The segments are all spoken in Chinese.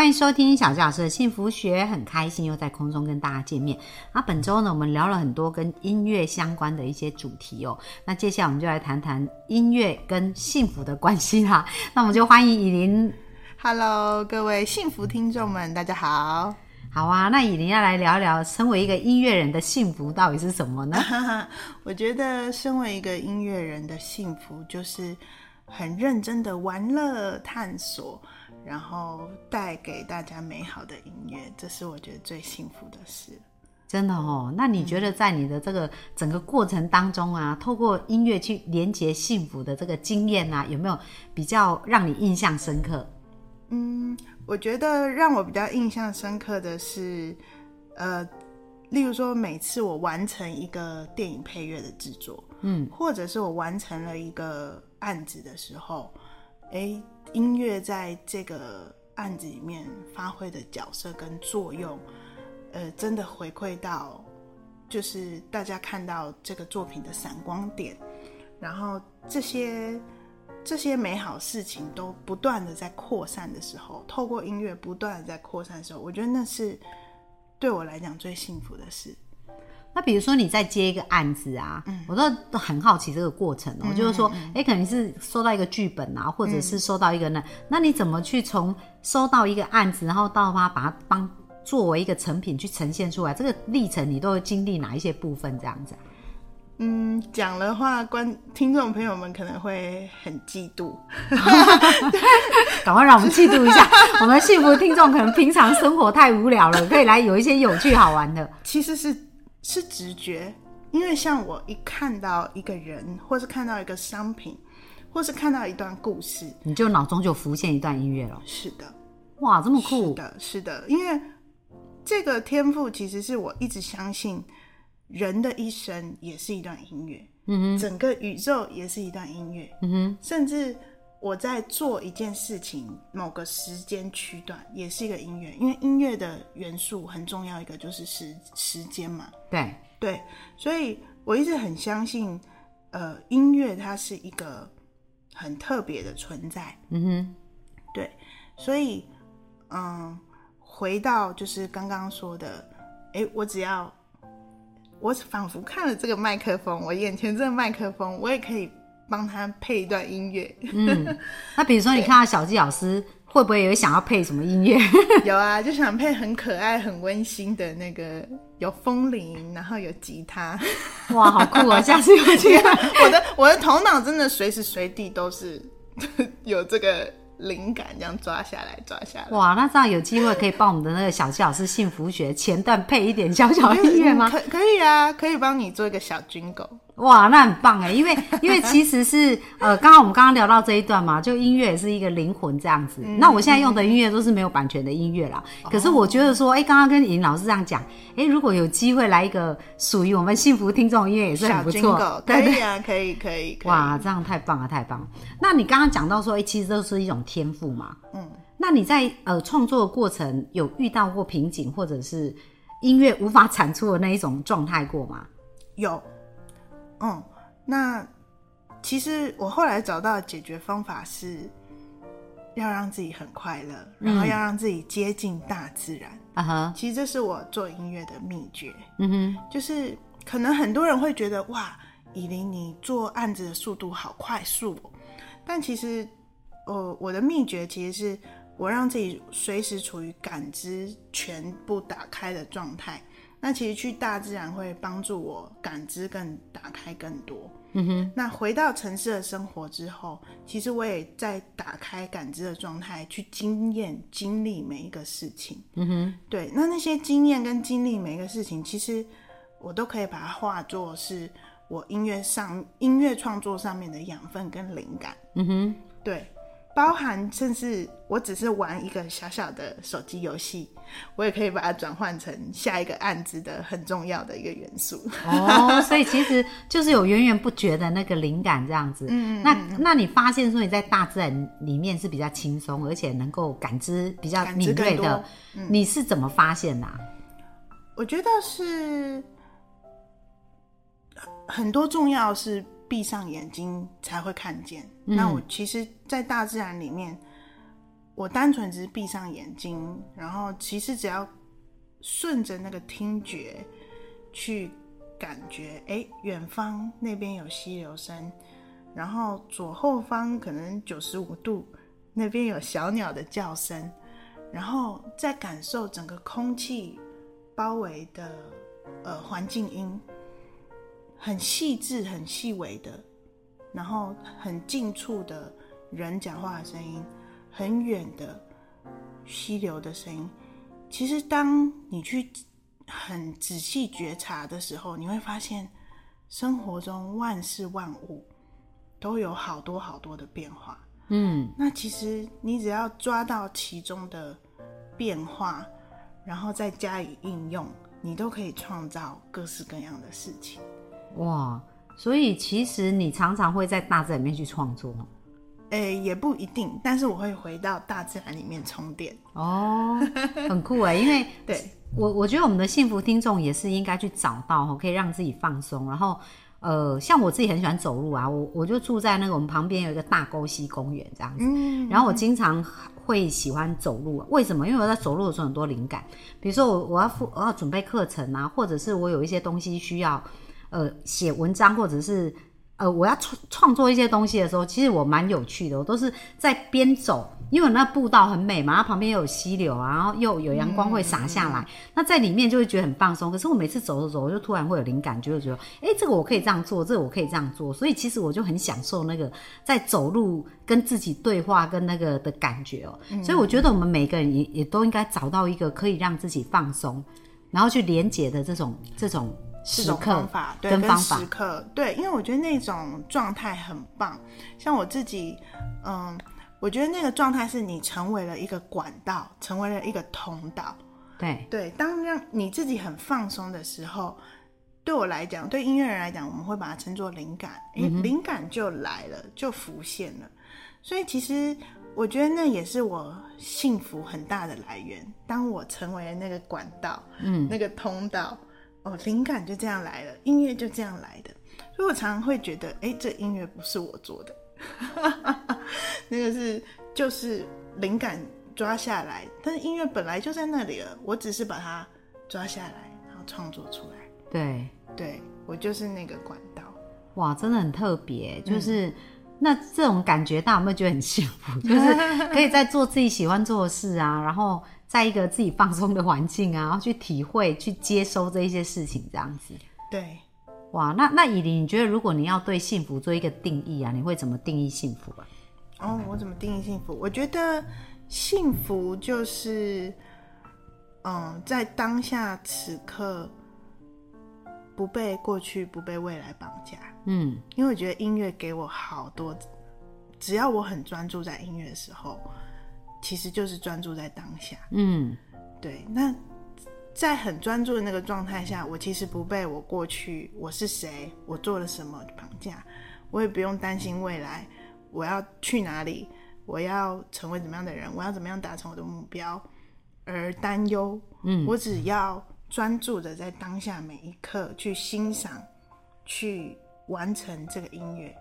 欢迎收听小纪老师的幸福学，很开心又在空中跟大家见面。那本周呢，我们聊了很多跟音乐相关的一些主题哦。那接下来我们就来谈谈音乐跟幸福的关系啦。那我们就欢迎以琳。Hello，各位幸福听众们，大家好。好啊，那以琳要来聊聊，身为一个音乐人的幸福到底是什么呢？我觉得身为一个音乐人的幸福，就是很认真的玩乐、探索，然后带给大家美好的音乐，这是我觉得最幸福的事。真的哦，那你觉得在你的这个整个过程当中啊，透过音乐去连接幸福的这个经验啊，有没有比较让你印象深刻？嗯，我觉得让我比较印象深刻的是，呃，例如说每次我完成一个电影配乐的制作，嗯，或者是我完成了一个案子的时候，哎，音乐在这个案子里面发挥的角色跟作用，呃，真的回馈到，就是大家看到这个作品的闪光点，然后这些。这些美好事情都不断的在扩散的时候，透过音乐不断的在扩散的时候，我觉得那是对我来讲最幸福的事。那比如说你在接一个案子啊，我都都很好奇这个过程哦、就是说，哎、可能是收到一个剧本啊，或者是收到一个呢，那你怎么去从收到一个案子，然后到它把它帮作为一个成品去呈现出来，这个历程你都会经历哪一些部分这样子啊？嗯，讲的话，观听众朋友们可能会很嫉妒。赶快让我们嫉妒一下，我们幸福听众可能平常生活太无聊了，可以来有一些有趣好玩的。其实是是直觉，因为像我一看到一个人，或是看到一个商品，或是看到一段故事，你就脑中就浮现一段音乐了。是的，哇，这么是酷！的，是的，因为这个天赋其实是我一直相信，人的一生也是一段音乐，嗯哼，整个宇宙也是一段音乐，嗯哼，甚至我在做一件事情某个时间区段也是一个音乐，因为音乐的元素很重要，一个就是时时间嘛，对，对，所以我一直很相信，呃，音乐它是一个很特别的存在，嗯哼，对，所以，嗯，回到就是刚刚说的，哎，我只要，我仿佛看了这个麦克风，我眼前这个麦克风，我也可以帮他配一段音乐。嗯。那比如说，你看到小纪老师，会不会有想要配什么音乐？有啊，就想配很可爱、很温馨的那个，有风铃，然后有吉他。哇，好酷啊！下次有机会。我的我的头脑真的随时随地都是有这个灵感，这样抓下来，抓下来。哇，那这样有机会可以帮我们的那个小纪老师幸福学前段配一点小小音乐吗？可可以啊，可以帮你做一个小军狗。哇，那很棒哎，因为 因为其实是呃，刚刚我们刚刚聊到这一段嘛，就音乐也是一个灵魂这样子。那我现在用的音乐都是没有版权的音乐啦。可是我觉得说，哎、刚刚跟尹老师这样讲，哎、如果有机会来一个属于我们幸福听众音乐，也是很小不错。可以啊，可以，可以，可以。哇，这样太棒了，太棒了！那你刚刚讲到说，哎、其实都是一种天赋嘛。嗯，那你在呃创作的过程有遇到过瓶颈，或者是音乐无法产出的那一种状态过吗？有，嗯，那其实我后来找到的解决方法是，要让自己很快乐，然后要让自己接近大自然。啊哈，其实这是我做音乐的秘诀，嗯哼，就是可能很多人会觉得哇，以琳你做案子的速度好快速哦，但其实，呃，我的秘诀其实是我让自己随时处于感知全部打开的状态。那其实去大自然会帮助我感知更打开更多。嗯哼，那回到城市的生活之后，其实我也在打开感知的状态去经验、经历每一个事情。嗯哼，对，那那些经验跟经历每一个事情，其实我都可以把它化作是我音乐上音乐创作上面的养分跟灵感。嗯哼，对，包含甚至我只是玩一个小小的手机游戏，我也可以把它转换成下一个案子的很重要的一个元素。哦，所以其实就是有源源不绝的那个灵感这样子。嗯那那你发现说你在大自然里面是比较轻松，而且能够感知比较敏锐的，你是怎么发现的？我觉得是很多重要是。闭上眼睛才会看见。那我其实，在大自然里面，我单纯只是闭上眼睛，然后其实只要顺着那个听觉去感觉，哎，远方那边有溪流声，然后左后方可能九十五度那边有小鸟的叫声，然后再感受整个空气包围的呃环境音。很细致、很细微的，然后很近处的人讲话的声音，很远的溪流的声音。其实，当你去很仔细觉察的时候，你会发现生活中万事万物都有好多好多的变化。嗯，那其实你只要抓到其中的变化，然后再加以应用，你都可以创造各式各样的事情。哇，所以其实你常常会在大自然里面去创作，诶，也不一定，但是我会回到大自然里面充电哦，很酷哎，因为 对我我觉得我们的幸福听众也是应该去找到可以让自己放松，然后呃，像我自己很喜欢走路啊，我我就住在那个我们旁边有一个大沟溪公园这样子，然后我经常会喜欢走路，为什么？因为我在走路的时候很多灵感，比如说我我要我要准备课程啊，或者是我有一些东西需要。呃，写文章或者是呃，我要创创作一些东西的时候，其实我蛮有趣的。我都是在边走，因为那步道很美嘛，它旁边又有溪流啊，然后又有阳光会洒下来，那在里面就会觉得很放松。可是我每次走着走，我就突然会有灵感，就会觉得，哎，这个我可以这样做，这个我可以这样做。所以其实我就很享受那个在走路跟自己对话跟那个的感觉哦。所以我觉得我们每个人也也都应该找到一个可以让自己放松，然后去连接的这种这种。这种方法，对，跟时刻，对，因为我觉得那种状态很棒。像我自己，嗯，我觉得那个状态是你成为了一个管道，成为了一个通道。对对，当让你自己很放松的时候，对我来讲，对音乐人来讲，我们会把它称作灵感。哎，灵感就来了，就浮现了。所以其实我觉得那也是我幸福很大的来源。当我成为了那个管道，嗯，那个通道。哦，灵感就这样来了，音乐就这样来的，所以我常常会觉得，哎，这音乐不是我做的，那个是就是灵感抓下来，但是音乐本来就在那里了，我只是把它抓下来，然后创作出来。对，对我就是那个管道。哇，真的很特别，就是那这种感觉，大家有没有觉得很幸福？就是可以在做自己喜欢做的事啊，然后。在一个自己放松的环境啊，然后去体会、去接收这一些事情，这样子。对，哇，那那以琳，你觉得如果你要对幸福做一个定义啊，你会怎么定义幸福啊？哦，我怎么定义幸福？我觉得幸福就是，嗯，在当下此刻不被过去、不被未来绑架。嗯，因为我觉得音乐给我好多，只要我很专注在音乐的时候。其实就是专注在当下，嗯，对。那在很专注的那个状态下，我其实不被我过去我是谁，我做了什么绑架，我也不用担心未来我要去哪里，我要成为怎么样的人，我要怎么样达成我的目标而担忧。嗯，我只要专注的在当下每一刻去欣赏，去完成这个音乐，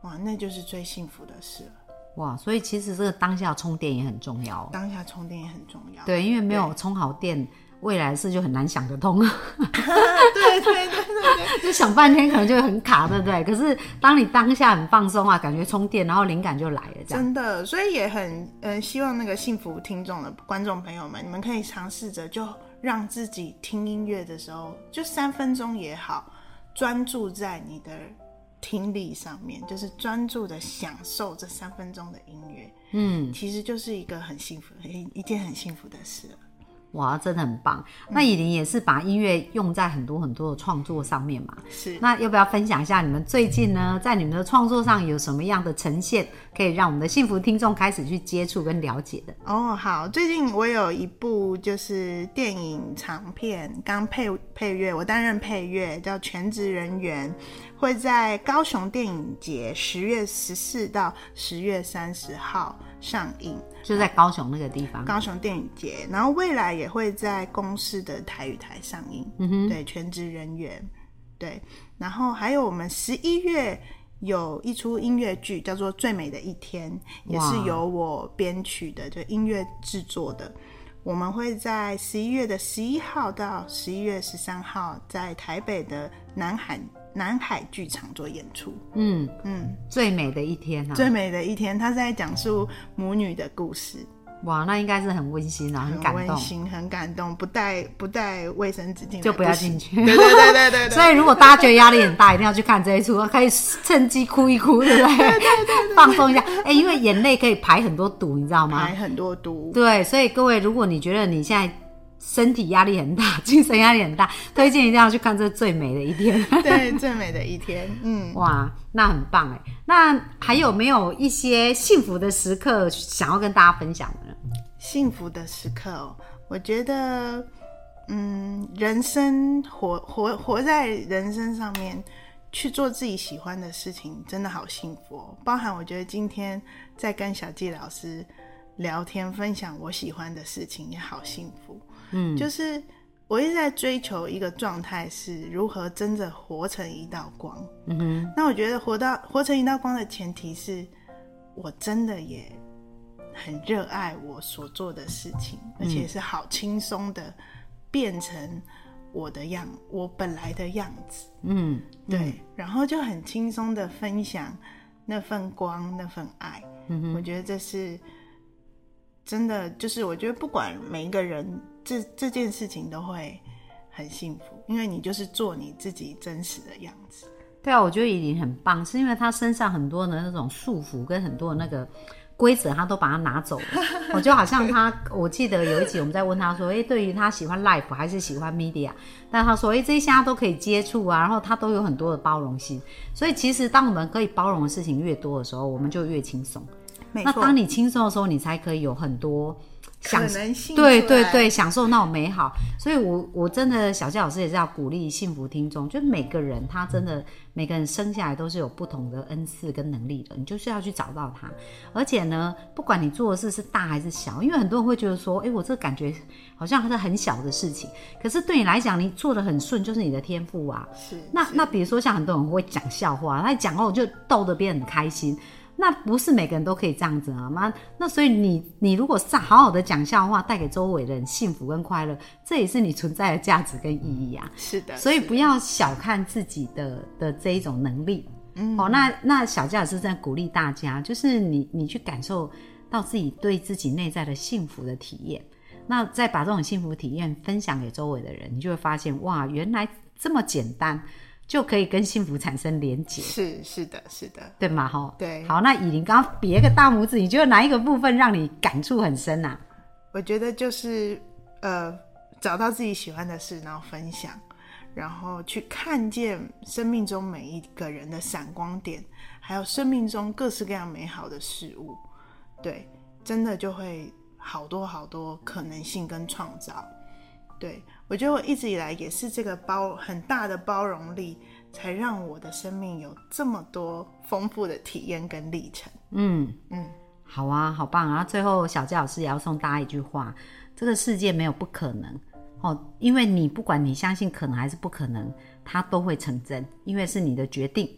哇，那就是最幸福的事了。哇，所以其实这个当下充电也很重要。当下充电也很重要。对，因为没有充好电，未来的事就很难想得通。对对对对对，就想半天可能就会很卡，对不对？可是当你当下很放松啊，感觉充电，然后灵感就来了，这样。真的，所以也很嗯，希望那个幸福听众的观众朋友们，你们可以尝试着，就让自己听音乐的时候，就三分钟也好，专注在你的。听力上面就是专注的享受这三分钟的音乐，嗯，其实就是一个很幸福、一一件很幸福的事了。哇，真的很棒。那以琳也是把音乐用在很多很多的创作上面嘛。是。那要不要分享一下你们最近呢，在你们的创作上有什么样的呈现，可以让我们的幸福听众开始去接触跟了解的？哦，好，最近我有一部就是电影长片，刚配配乐，我担任配乐，叫《全职人员》，会在高雄电影节十月十四到十月三十号上映。就在高雄那个地方，高雄电影节，然后未来也会在公视的台语台上映。嗯哼，对，全职人员，对，然后还有我们十一月有一出音乐剧叫做《最美的一天》，也是由我编曲的，就音乐制作的。我们会在十一月的十一号到十一月十三号，在台北的南海。南海剧场做演出，嗯嗯，最美的一天啊，最美的一天，他在讲述母女的故事，哇，那应该是很温馨啊，很感动，温馨，很感动，不带不带卫生纸进就不要进去，对对对对对。所以如果大家觉得压力很大，一定要去看这一出，可以趁机哭一哭，对不对？对对对，放松一下。哎，因为眼泪可以排很多毒，你知道吗？排很多毒。对，所以各位，如果你觉得你现在。身体压力很大，精神压力很大，推荐一定要去看这最美的一天。对，最美的一天。嗯，哇，那很棒哎。那还有没有一些幸福的时刻想要跟大家分享的？幸福的时刻哦，我觉得，嗯，人生活活活在人生上面去做自己喜欢的事情，真的好幸福哦。包含我觉得今天在跟小纪老师聊天，分享我喜欢的事情，也好幸福。嗯，就是我一直在追求一个状态，是如何真的活成一道光。嗯哼，那我觉得活到活成一道光的前提是，我真的也很热爱我所做的事情，而且是好轻松的变成我的样，我本来的样子。嗯，对，然后就很轻松的分享那份光，那份爱。嗯哼，我觉得这是真的，就是我觉得不管每一个人。这这件事情都会很幸福，因为你就是做你自己真实的样子。对啊，我觉得已经很棒，是因为他身上很多的那种束缚跟很多的那个规则，他都把它拿走了。我就好像他，我记得有一集我们在问他说：“哎，对于他喜欢 life 还是喜欢 media？” 但他说：“哎，这些他都可以接触啊，然后他都有很多的包容心。所以其实当我们可以包容的事情越多的时候，我们就越轻松。那当你轻松的时候，你才可以有很多。”可能性对对对，享受那种美好，所以我我真的小谢老师也是要鼓励幸福听众，就每个人他真的每个人生下来都是有不同的恩赐跟能力的，你就是要去找到他。而且呢，不管你做的事是大还是小，因为很多人会觉得说，哎，我这感觉好像还是很小的事情，可是对你来讲，你做的很顺，就是你的天赋啊。是。那那比如说像很多人会讲笑话，他讲后就逗得别人很开心。那不是每个人都可以这样子啊吗？那所以你你如果是好好的讲笑话，带给周围的人幸福跟快乐，这也是你存在的价值跟意义啊。是的，所以不要小看自己的的这一种能力。嗯，哦，那那小佳是在鼓励大家，就是你你去感受到自己对自己内在的幸福的体验，那再把这种幸福体验分享给周围的人，你就会发现哇，原来这么简单。就可以跟幸福产生连结，是是的，是的，对吗？哈，对。好，那以琳刚刚别个大拇指，你觉得哪一个部分让你感触很深啊？我觉得就是呃，找到自己喜欢的事，然后分享，然后去看见生命中每一个人的闪光点，还有生命中各式各样美好的事物，对，真的就会好多好多可能性跟创造，对。我觉得我一直以来也是这个包很大的包容力，才让我的生命有这么多丰富的体验跟历程。嗯嗯，好啊，好棒啊！最后小佳老师也要送大家一句话：这个世界没有不可能哦，因为你不管你相信可能还是不可能，它都会成真，因为是你的决定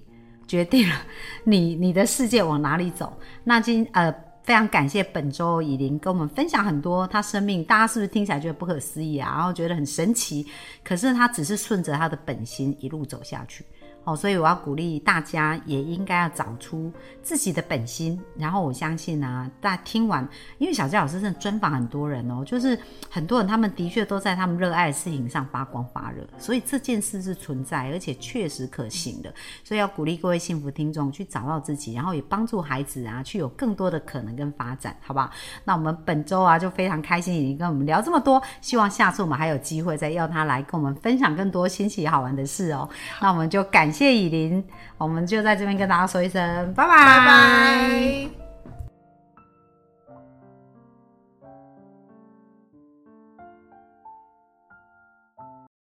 决定了 你你的世界往哪里走。那今呃。非常感谢本周以琳跟我们分享很多他生命，大家是不是听起来觉得不可思议啊？然后觉得很神奇，可是他只是顺着他的本心一路走下去。哦，所以我要鼓励大家，也应该要找出自己的本心。然后我相信啊，大家听完，因为小佳老师真的专访很多人哦，就是很多人他们的确都在他们热爱的事情上发光发热，所以这件事是存在，而且确实可行的。所以要鼓励各位幸福听众去找到自己，然后也帮助孩子啊，去有更多的可能跟发展，好不好？那我们本周啊，就非常开心，已经跟我们聊这么多，希望下次我们还有机会再邀他来跟我们分享更多新奇好玩的事哦。那我们就感谢以琳，我们就在这边跟大家说一声拜拜。拜拜。